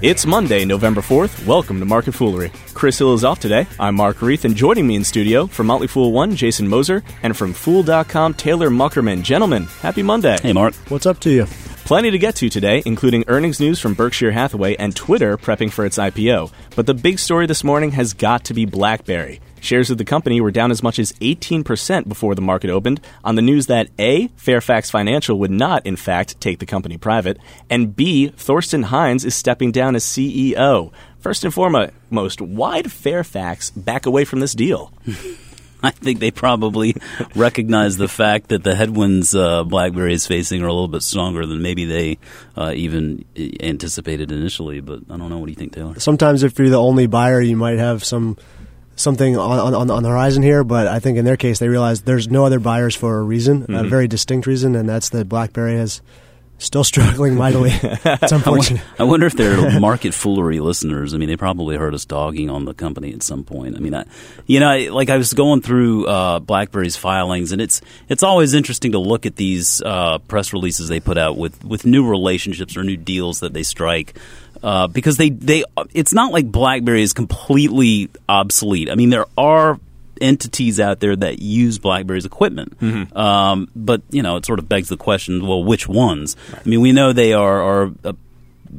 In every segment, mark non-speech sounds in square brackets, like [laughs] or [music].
It's Monday, November 4th. Welcome to Market Foolery. Chris Hill is off today. I'm Mark Reeth, and joining me in studio from Motley Fool 1, Jason Moser, and from Fool.com, Taylor Muckerman. Gentlemen, happy Monday. Hey, Mark. What's up to you? Plenty to get to today, including earnings news from Berkshire Hathaway and Twitter prepping for its IPO. But the big story this morning has got to be BlackBerry. Shares of the company were down as much as 18% before the market opened on the news that A, Fairfax Financial would not, in fact, take the company private, and B, Thorsten Heins is stepping down as CEO. First and foremost, why did Fairfax back away from this deal? [laughs] I think they probably [laughs] recognize the fact that the headwinds uh, BlackBerry is facing are a little bit stronger than maybe they uh, even anticipated initially. But I don't know. What do you think, Taylor? Sometimes, if you're the only buyer, you might have some something on, on, on the horizon here. But I think in their case, they realized there's no other buyers for a reason, mm-hmm. a very distinct reason, and that's that BlackBerry has still struggling mightily. [laughs] It's unfortunate. I wonder if they're [laughs] market foolery listeners. I mean, they probably heard us dogging on the company at some point. I mean, I, you know, I, like I was going through uh, BlackBerry's filings, and it's it's always interesting to look at these uh, press releases they put out with with new relationships or new deals that they strike. Uh, because they, they it's not like BlackBerry is completely obsolete. I mean, there are entities out there that use BlackBerry's equipment. Mm-hmm. Um, but you know, it sort of begs the question: well, which ones? Right. I mean, we know they are are. Uh,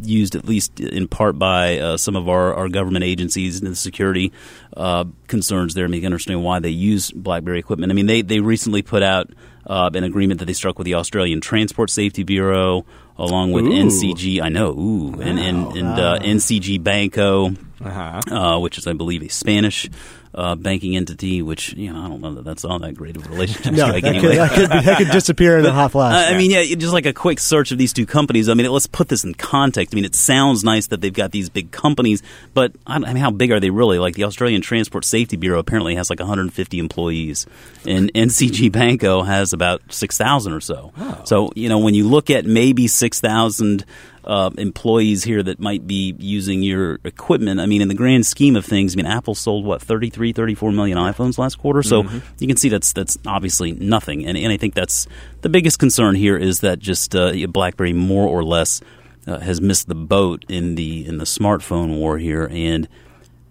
used at least in part by uh, some of our, our government agencies and the security uh, concerns there. Make understand why they use BlackBerry equipment. I mean, they they recently put out uh, an agreement that they struck with the Australian Transport Safety Bureau, along with ooh. NCG. I know, ooh, wow, and and, and uh. NCG Banco, uh-huh. Uh, which is, I believe, a Spanish uh, banking entity, which you know I don't know that that's all that great of a relationship. no, that, anyway. could, that, could that could disappear in but, a hot flash. Uh, I mean, yeah, just like a quick search of these two companies. I mean, let's put this in context. I mean, it sounds nice that they've got these big companies, but I mean, how big are they really? Like the Australian Transport Safety Bureau apparently has like 150 employees, and [laughs] NCG Banco has about 6,000 or so. Oh. So you know, when you look at maybe 6,000 uh, employees here that might be using your equipment. I mean, in the grand scheme of things, I mean, Apple sold what 33, 34 million iPhones last quarter, so mm-hmm. you can see that's that's obviously nothing. And, and I think that's the biggest concern here is that just uh, BlackBerry more or less uh, has missed the boat in the in the smartphone war here, and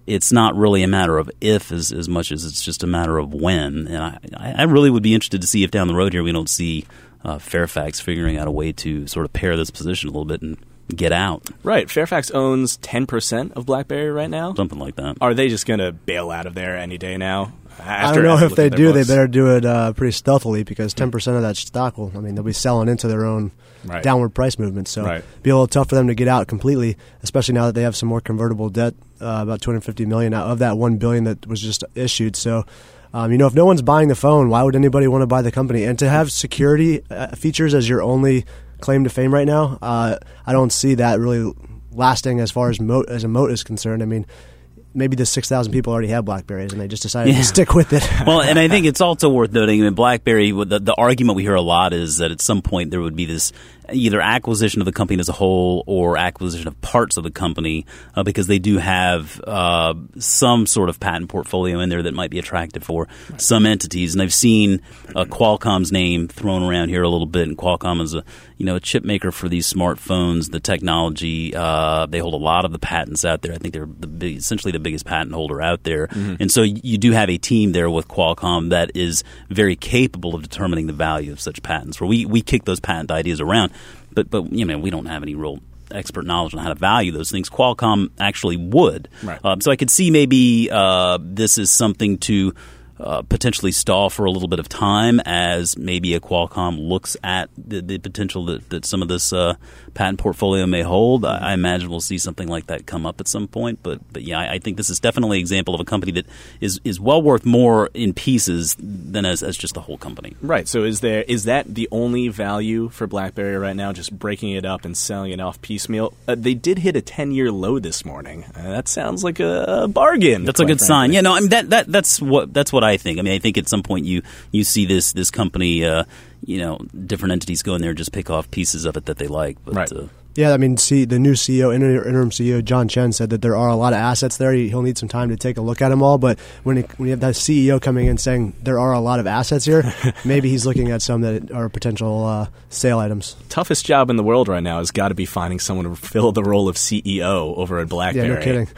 it's not really a matter of if as, as much as it's just a matter of when. And I, I really would be interested to see if down the road here we don't see uh, Fairfax figuring out a way to sort of pair this position a little bit and get out. Right. Fairfax owns 10% of BlackBerry right now. Something like that. Are they just going to bail out of there any day now? I don't know if they do. Books? They better do it uh, pretty stealthily because 10% of that stock will, I mean, they'll be selling into their own right. downward price movement. So right. be a little tough for them to get out completely, especially now that they have some more convertible debt, uh, about 250 million out of that 1 billion that was just issued. So um, you know, if no one's buying the phone, why would anybody want to buy the company? And to have security uh, features as your only claim to fame right now, uh, I don't see that really lasting as far as as a moat is concerned. I mean, maybe the 6,000 people already have Blackberries and they just decided yeah. to stick with it. [laughs] well, and I think it's also worth noting that BlackBerry, the, the argument we hear a lot is that at some point there would be this either acquisition of the company as a whole or acquisition of parts of the company uh, because they do have uh, some sort of patent portfolio in there that might be attractive for right. some entities. And I've seen uh, Qualcomm's name thrown around here a little bit. And Qualcomm is a you know a chip maker for these smartphones. The technology uh, they hold a lot of the patents out there. I think they're the big, essentially the biggest patent holder out there. Mm-hmm. And so you do have a team there with Qualcomm that is very capable of determining the value of such patents. Where we we kick those patent ideas around but but you know we don't have any real expert knowledge on how to value those things. Qualcomm actually would. Right. Uh, so I could see maybe uh, this is something to uh, potentially stall for a little bit of time as maybe a Qualcomm looks at the, the potential that, that some of this uh, patent portfolio may hold. I, I, imagine we'll see something like that come up at some point. But but yeah, I, I, think this is definitely an example of a company that is is well worth more in pieces than as, as just the whole company. Right. So is there is that the only value for BlackBerry right now? Just breaking it up and selling it off piecemeal. Uh, they did hit a ten year low this morning. Uh, that sounds like a, a bargain. That's a good frankly. sign. Yeah. No. I mean that that that's what that's what I think. I mean, I think at some point you you see this this company, uh, you know, different entities go in there and just pick off pieces of it that they like. But, right. Uh, Yeah, I mean, see, the new CEO, interim CEO John Chen said that there are a lot of assets there. He'll need some time to take a look at them all. But when he, when you have that CEO coming in saying there are a lot of assets here, [laughs] maybe he's looking at some that are potential uh, sale items. Toughest job in the world right now has got to be finding someone to fill the role of CEO over at BlackBerry. Yeah, no kidding.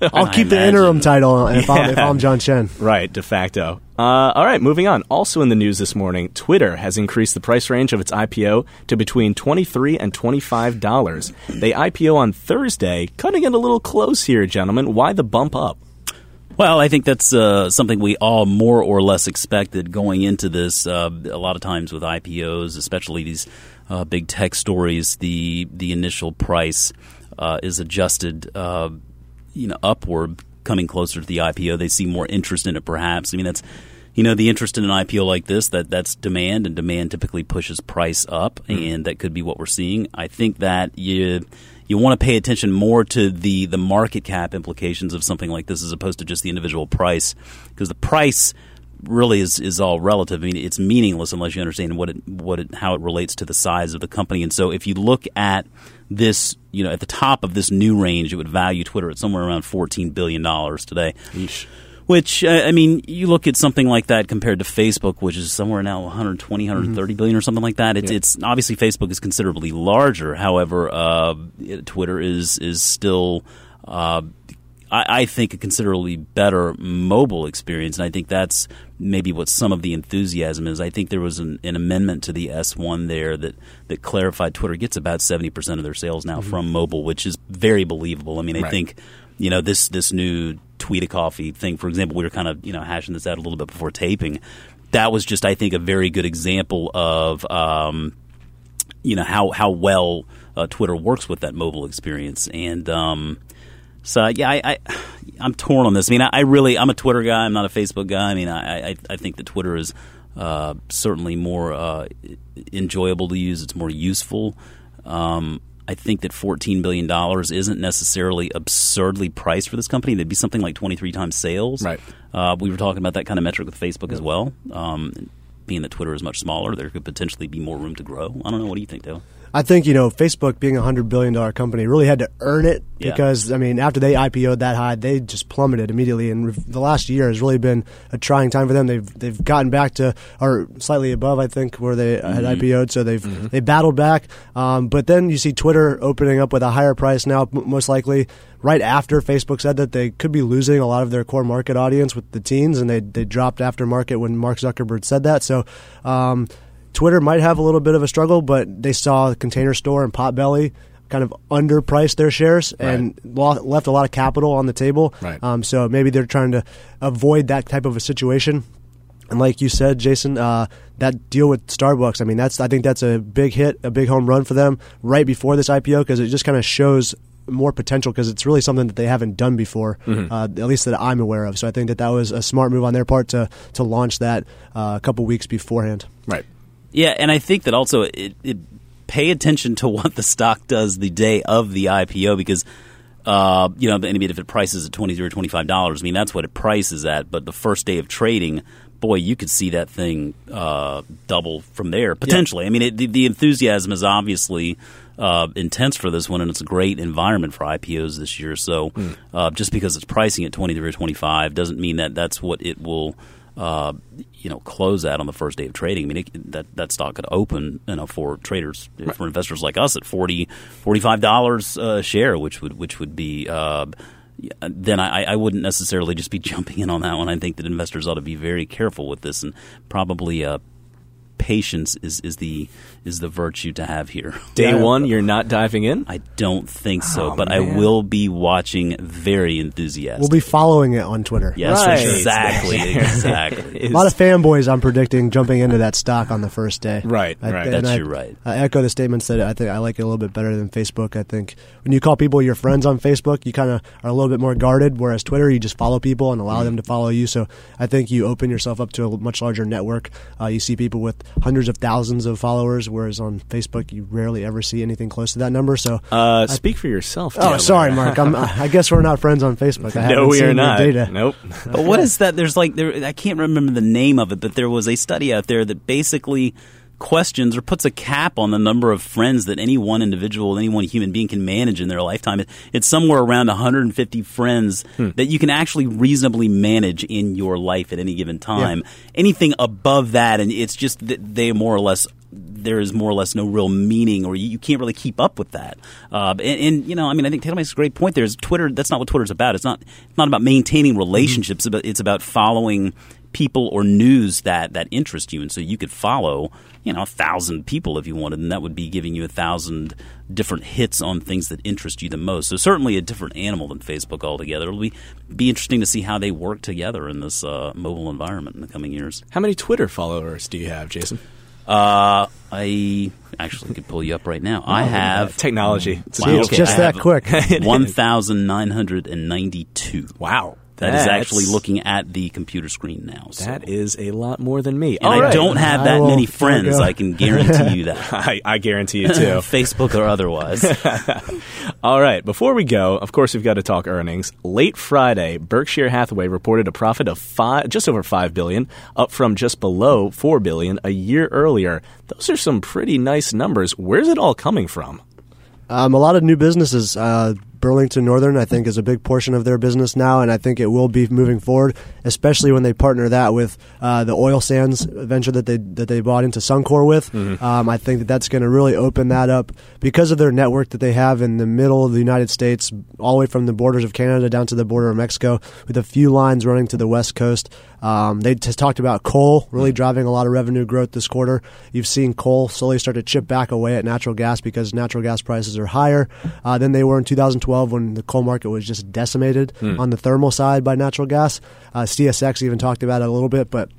[laughs] I'll keep the interim title if, yeah. I'm, if [laughs] I'm John Chen. Right, de facto. Uh, all right, moving on. Also in the news this morning, Twitter has increased the price range of its IPO to between 23 and twenty-five dollars. They IPO on Thursday, cutting it a little close here, gentlemen. Why the bump up? Well, I think that's uh, something we all more or less expected going into this. Uh, a lot of times with IPOs, especially these uh, big tech stories, the the initial price uh, is adjusted, uh, you know, upward coming closer to the IPO. They see more interest in it, perhaps. I mean, that's you know the interest in an IPO like this that that's demand, and demand typically pushes price up, mm. and that could be what we're seeing. I think that you you want to pay attention more to the the market cap implications of something like this as opposed to just the individual price, because the price really is, is all relative. I mean, it's meaningless unless you understand what it what it, how it relates to the size of the company. And so, if you look at this, you know, at the top of this new range, it would value Twitter at somewhere around fourteen billion dollars today. Yeesh. Which I mean, you look at something like that compared to Facebook, which is somewhere now 120, 130 mm-hmm. billion or something like that. It's, yeah. it's obviously Facebook is considerably larger. However, uh, Twitter is is still uh, I, I, think, a considerably better mobile experience. And I think that's maybe what some of the enthusiasm is. I think there was an, an amendment to the S1 there that, that clarified Twitter gets about 70% of their sales now mm-hmm. from mobile, which is very believable. I mean, I right. think, you know, this, this new tweet a coffee thing, for example, we were kind of, you know, hashing this out a little bit before taping. That was just, I think, a very good example of, um, you know, how, how well uh, Twitter works with that mobile experience. And, um, so yeah, I, I am torn on this. I mean, I, I, really I'm a Twitter guy. I'm not a Facebook guy. I mean, I I, I think that Twitter is uh, certainly more uh, enjoyable to use. It's more useful. Um, I think that $14 billion isn't necessarily absurdly priced for this company. It'd be something like 23 times sales. Right. Uh, we were talking about that kind of metric with Facebook as well. Um, being that Twitter is much smaller, there could potentially be more room to grow. I don't know. What do you think, though? I think you know Facebook being a hundred billion dollar company really had to earn it yeah. because I mean after they IPO'd that high they just plummeted immediately and the last year has really been a trying time for them they've they've gotten back to or slightly above I think where they mm-hmm. had IPO'd so they've mm-hmm. they battled back um, but then you see Twitter opening up with a higher price now most likely right after Facebook said that they could be losing a lot of their core market audience with the teens and they they dropped after market when Mark Zuckerberg said that so. Um, Twitter might have a little bit of a struggle, but they saw Container Store and Potbelly kind of underpriced their shares and right. left a lot of capital on the table. Right. Um, so maybe they're trying to avoid that type of a situation. And like you said, Jason, uh, that deal with Starbucks, I mean, that's I think that's a big hit, a big home run for them right before this IPO because it just kind of shows more potential because it's really something that they haven't done before, mm-hmm. uh, at least that I'm aware of. So I think that that was a smart move on their part to to launch that uh, a couple weeks beforehand. Right. Yeah, and I think that also it, it pay attention to [laughs] what the stock does the day of the IPO because. Uh, you know, I mean, if it prices at twenty or twenty five dollars, I mean that's what it prices at. But the first day of trading, boy, you could see that thing uh, double from there potentially. Yeah. I mean, it, the, the, enthusiasm is obviously uh, intense for this one, and it's a great environment for IPOs this year. So, mm. just because it's pricing at twenty three or twenty five doesn't mean that that's what it will uh, you know close that on the first day of trading. I mean it, that that stock could open you know for traders right. for investors like us at 40 45 dollars a share, which would which would be. Uh, then I, I wouldn't necessarily just be [laughs] jumping in on that one. I think that investors ought to be very careful with this and probably uh, patience is, is the is the virtue to have here. [laughs] Day one, you're not diving in. I don't think so, oh, but man. I will be watching very enthusiastic. We'll be following it on Twitter. Yes, right. exactly, [laughs] exactly. a lot of fanboys, I'm predicting, jumping into that stock on the first day. Right, I, right. That's I, you're right. I echo the statements that I think I like it a little bit better than Facebook. I think when you call people your friends on Facebook, you kind of are a little bit more guarded, whereas Twitter, you just follow people and allow mm. them to follow you. So I think you open yourself up to a much larger network. Uh, you see people with hundreds of thousands of followers, whereas on Facebook you rarely ever see anything close to that number. So, uh, speak for yourself. Oh, sorry, Mark. I'm, I guess we're not friends on Facebook. I [laughs] no, we are not. Data. Nope. but what is that? There's like there. I can't remember the name of it, but there was a study out there that basically questions or puts a cap on the number of friends that any one individual, any one human being can manage in their lifetime. It's somewhere around 150 friends hmm. that you can actually reasonably manage in your life at any given time. Yeah. Anything above that, and it's just that they more or less there is more or less no real meaning, or you, you can't really keep up with that. Uh, and, and, you know, I mean, I think Taylor makes a great point. There's Twitter. That's not what Twitter's about. It's not. It's not about maintaining relationships. Mm-hmm. It's about following people or news that that interest you, and so you could follow you know a thousand people if you wanted, and that would be giving you a thousand different hits on things that interest you the most. So certainly a different animal than Facebook altogether. It'll be be interesting to see how they work together in this uh, mobile environment in the coming years. How many Twitter followers do you have, Jason? Uh, I actually could pull you up right now. I have technology. Wow, it's just that quick. [laughs] One thousand nine hundred and ninety-two. Wow. That That's, is actually looking at the computer screen now. So. That is a lot more than me. And All I right. don't have that many friends. I can guarantee you that. [laughs] I, I, guarantee you too. [laughs] Facebook or otherwise. [laughs] All right. Before we go, of course, we've got to talk earnings. Late Friday, Berkshire Hathaway reported a profit of five, just over five billion, up from just below four billion a year earlier. Those are some pretty nice numbers. Where's it all coming from? Um, a lot of new businesses. Uh, Burlington Northern, I think, is a big portion of their business now, and I think it will be moving forward, especially when they partner that with uh, the oil sands venture that they that they bought into Suncor with. Mm-hmm. Um, I think that that's going to really open that up because of their network that they have in the middle of the United States, all the way from the borders of Canada down to the border of Mexico, with a few lines running to the west coast. Um, they just talked about coal really driving a lot of revenue growth this quarter. You've seen coal slowly start to chip back away at natural gas because natural gas prices are higher uh, than they were in 2012 when the coal market was just decimated hmm. on the thermal side by natural gas. Uh, CSX even talked about it a little bit, but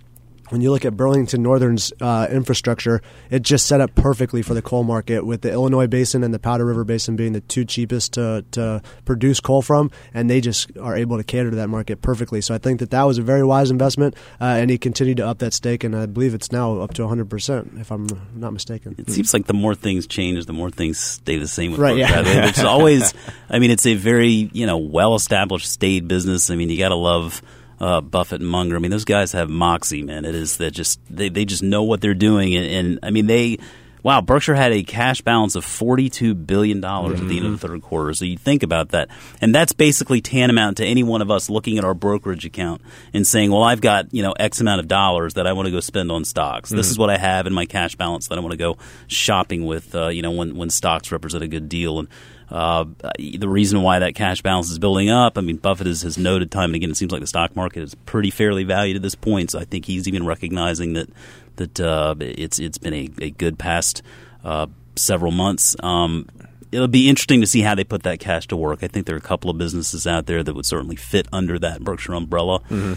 when you look at Burlington Northern's uh, infrastructure, it just set up perfectly for the coal market with the Illinois Basin and the Powder River Basin being the two cheapest to, to produce coal from, and they just are able to cater to that market perfectly. So I think that that was a very wise investment, uh, and he continued to up that stake, and I believe it's now up to 100%, if I'm not mistaken. It seems like the more things change, the more things stay the same. With right, yeah. It's always, [laughs] I mean, it's a very, you know, well-established, staid business. I mean, you got to love – uh, Buffett and Munger. I mean, those guys have moxie, man. It is that just they, they just know what they're doing, and, and I mean they. Wow, Berkshire had a cash balance of forty-two billion dollars mm-hmm. at the end of the third quarter. So you think about that, and that's basically tantamount to any one of us looking at our brokerage account and saying, "Well, I've got you know X amount of dollars that I want to go spend on stocks. Mm-hmm. This is what I have in my cash balance that I want to go shopping with. Uh, you know, when when stocks represent a good deal." And uh, the reason why that cash balance is building up, I mean, Buffett has, has noted time and again. It seems like the stock market is pretty fairly valued at this point. So I think he's even recognizing that that uh, it's it's been a, a good past uh, several months. Um, it'll be interesting to see how they put that cash to work. I think there are a couple of businesses out there that would certainly fit under that Berkshire umbrella. Mm-hmm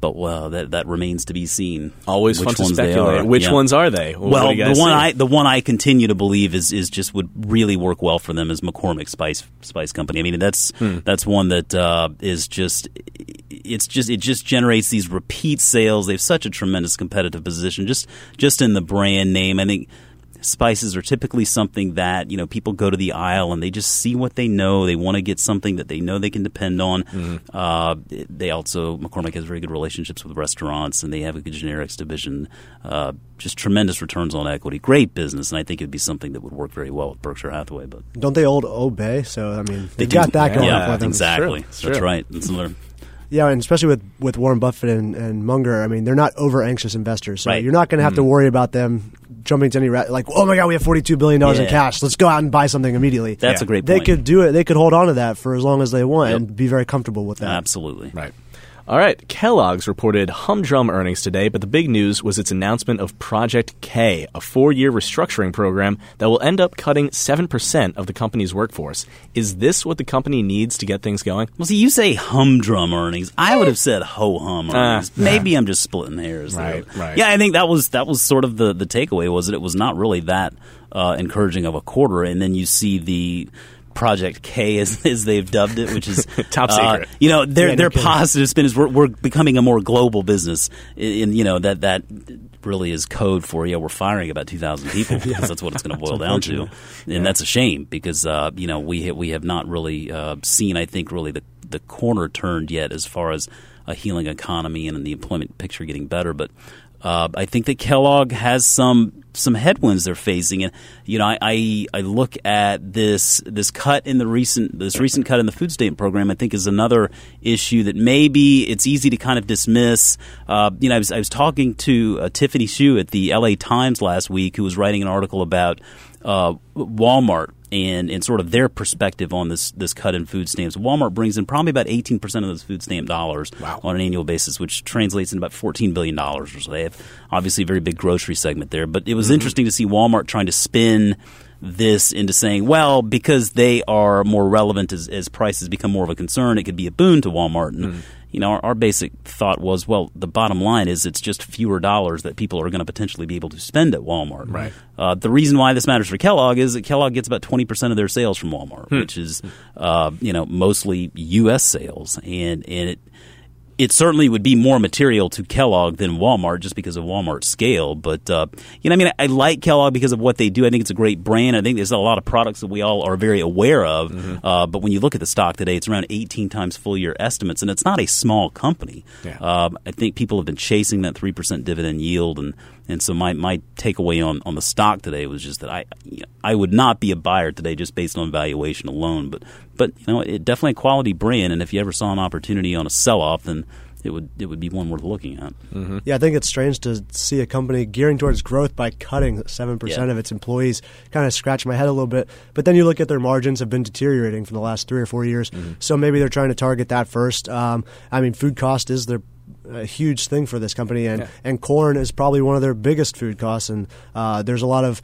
but well, that that remains to be seen. Always fun to speculate. Which yeah. ones are they? What well, the one I the one I continue to believe is is just would really work well for them is McCormick Spice Spice Company. I mean, that's hmm. that's one that uh, is just it's just it just generates these repeat sales. They have such a tremendous competitive position just just in the brand name. I think spices are typically something that you know people go to the aisle and they just see what they know. They want to get something that they know they can depend on. Mm-hmm. Uh, they also McCormick has very good relationships with restaurants and they have a good generics division. Uh, just tremendous returns on equity, great business, and I think it'd be something that would work very well with Berkshire Hathaway. But don't they own Old Bay? So I mean, they got that going yeah, for them. Exactly, that's right. That's yeah, and especially with, with Warren Buffett and, and Munger, I mean, they're not over anxious investors. So right. you're not going to have mm-hmm. to worry about them jumping to any ra- like, oh my god, we have forty two billion dollars yeah. in cash. Let's go out and buy something immediately. That's yeah. a great. Point. They could do it. They could hold on to that for as long as they want yep. and be very comfortable with that. Absolutely. Right. All right, Kellogg's reported humdrum earnings today, but the big news was its announcement of Project K, a four year restructuring program that will end up cutting 7% of the company's workforce. Is this what the company needs to get things going? Well, see, you say humdrum earnings. I would have said ho hum ah, earnings. Uh, Maybe I'm just splitting hairs. Right, there. right. Yeah, I think that was that was sort of the, the takeaway was that it was not really that uh, encouraging of a quarter, and then you see the Project K, as, [laughs] as they've dubbed it, which is [laughs] top uh, secret. You know, their yeah, their positive spin is we're, we're becoming a more global business. In you know that that really is code for yeah we're firing about two thousand people [laughs] because yeah. that's what it's going to boil down to, and yeah. that's a shame because uh, you know we we have not really uh, seen I think really the the corner turned yet as far as a healing economy and the employment picture getting better, but Uh, I think that Kellogg has some some headwinds they're facing, and you know, I, I, I look at this this cut in the recent this recent cut in the food stamp program. I think is another issue that maybe it's easy to kind of dismiss. Uh, you know, I was I was talking to uh, Tiffany Hsu at the L.A. Times last week, who was writing an article about uh, Walmart and, and sort of their perspective on this this cut in food stamps. Walmart brings in probably about 18% of those food stamp dollars wow. on an annual basis, which translates in about $14 billion or so. They have obviously a very big grocery segment there. But it was mm-hmm. interesting to see Walmart trying to spin this into saying, well, because they are more relevant as, as prices become more of a concern, it could be a boon to Walmart. And, mm you know, our, our, basic thought was, well, the bottom line is it's just fewer dollars that people are going to potentially be able to spend at Walmart. Right. Uh, the reason why this matters for Kellogg is that Kellogg gets about twenty percent of their sales from Walmart, hmm. which is, uh, you know, mostly U.S. sales, and and it it certainly would be more material to Kellogg than Walmart just because of Walmart's scale. But, uh, you know, I mean, I, I, like Kellogg because of what they do. I think it's a great brand. I think there's a lot of products that we all are very aware of. Mm-hmm. Uh, but when you look at the stock today, it's around 18 times full year estimates, and it's not a small company. Yeah. Uh, I think people have been chasing that 3% dividend yield. And, and so my, my takeaway on, on the stock today was just that I, I would not be a buyer today just based on valuation alone. But but you know, it definitely a quality brand, and if you ever saw an opportunity on a sell off, then it would it would be one worth looking at. Mm-hmm. Yeah, I think it's strange to see a company gearing towards growth by cutting seven yeah. percent of its employees. Kind of scratch my head a little bit, but then you look at their margins have been deteriorating for the last three or four years. Mm-hmm. So maybe they're trying to target that first. Um, I mean, food cost is their a huge thing for this company, and, yeah. and corn is probably one of their biggest food costs. And uh, there's a lot of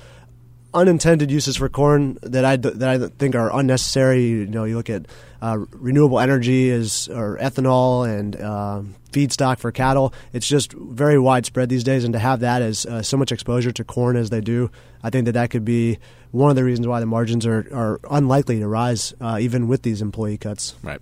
unintended uses for corn that I that I think are unnecessary. You know, you look at uh, renewable energy is or ethanol and uh, feedstock for cattle. It's just very widespread these days, and to have that as uh, so much exposure to corn as they do, I think that that could be one of the reasons why the margins are are unlikely to rise uh, even with these employee cuts. Right.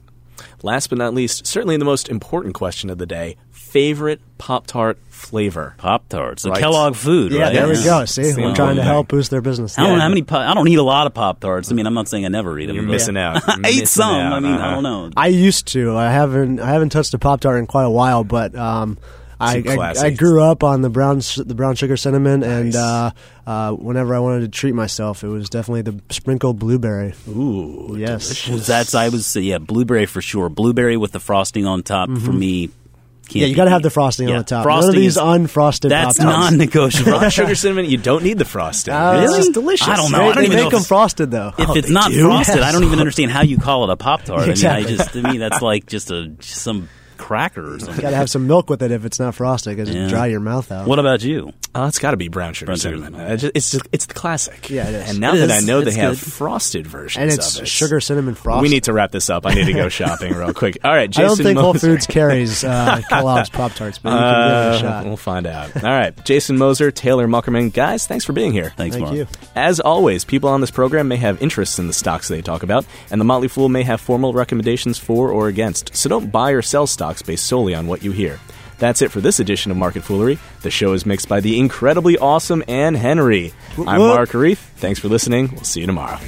Last but not least, certainly the most important question of the day: favorite Pop Tart flavor. Pop Tarts, the right. Kellogg food. Yeah, right? there we go. See, we're trying to help boost their business. I don't know how many. I don't eat a lot of Pop Tarts. I mean, I'm not saying I never eat them. You're missing out. [laughs] I ate some. Out. I mean, uh-huh. I don't know. I used to. I haven't. I haven't touched a Pop Tart in quite a while, but. Um, I, I, I, grew up on the brown the brown sugar cinnamon, nice. and uh, uh, whenever I wanted to treat myself, it was definitely the sprinkled blueberry. Ooh, yes, well, that's I was yeah blueberry for sure. Blueberry with the frosting on top mm-hmm. for me yeah, you got to have the frosting yeah, on the top. Frosting None of these is, unfrosted. That's non-negotiable. Brown [laughs] sugar cinnamon, you don't need the frosting. Uh, really? It's just delicious. I don't know. They, I don't they even make them frosted though. If oh, it's not do? frosted, yes. I don't even understand how you call it a pop tart. Exactly. I mean, I just to me that's like just a just some cracker or something. You got to have some milk with it if it's not frosted because yeah. it dry your mouth out. What about you? Oh, it's got to be brown sugar brown sugar cinnamon. cinnamon. It's just, it's the classic. Yeah, it is. And now it that is. I know it's they good. have frosted versions and it's of it, sugar cinnamon frosted. We need to wrap this up. I need to go [laughs] shopping real quick. All right, Jason I don't think Moser. Whole Foods carries uh, Kellogg's Pop Tarts, but uh, we can give it a shot. We'll find out. All right, Jason Moser, Taylor Muckerman, guys, thanks for being here. Thanks, Thank Mark. you. As always, people on this program may have interests in the stocks they talk about, and the Motley Fool may have formal recommendations for or against. So don't buy or sell stocks based solely on what you hear. That's it for this edition of Market Foolery. The show is mixed by the incredibly awesome Ann Henry. I'm Mark Reeth. Thanks for listening. We'll see you tomorrow.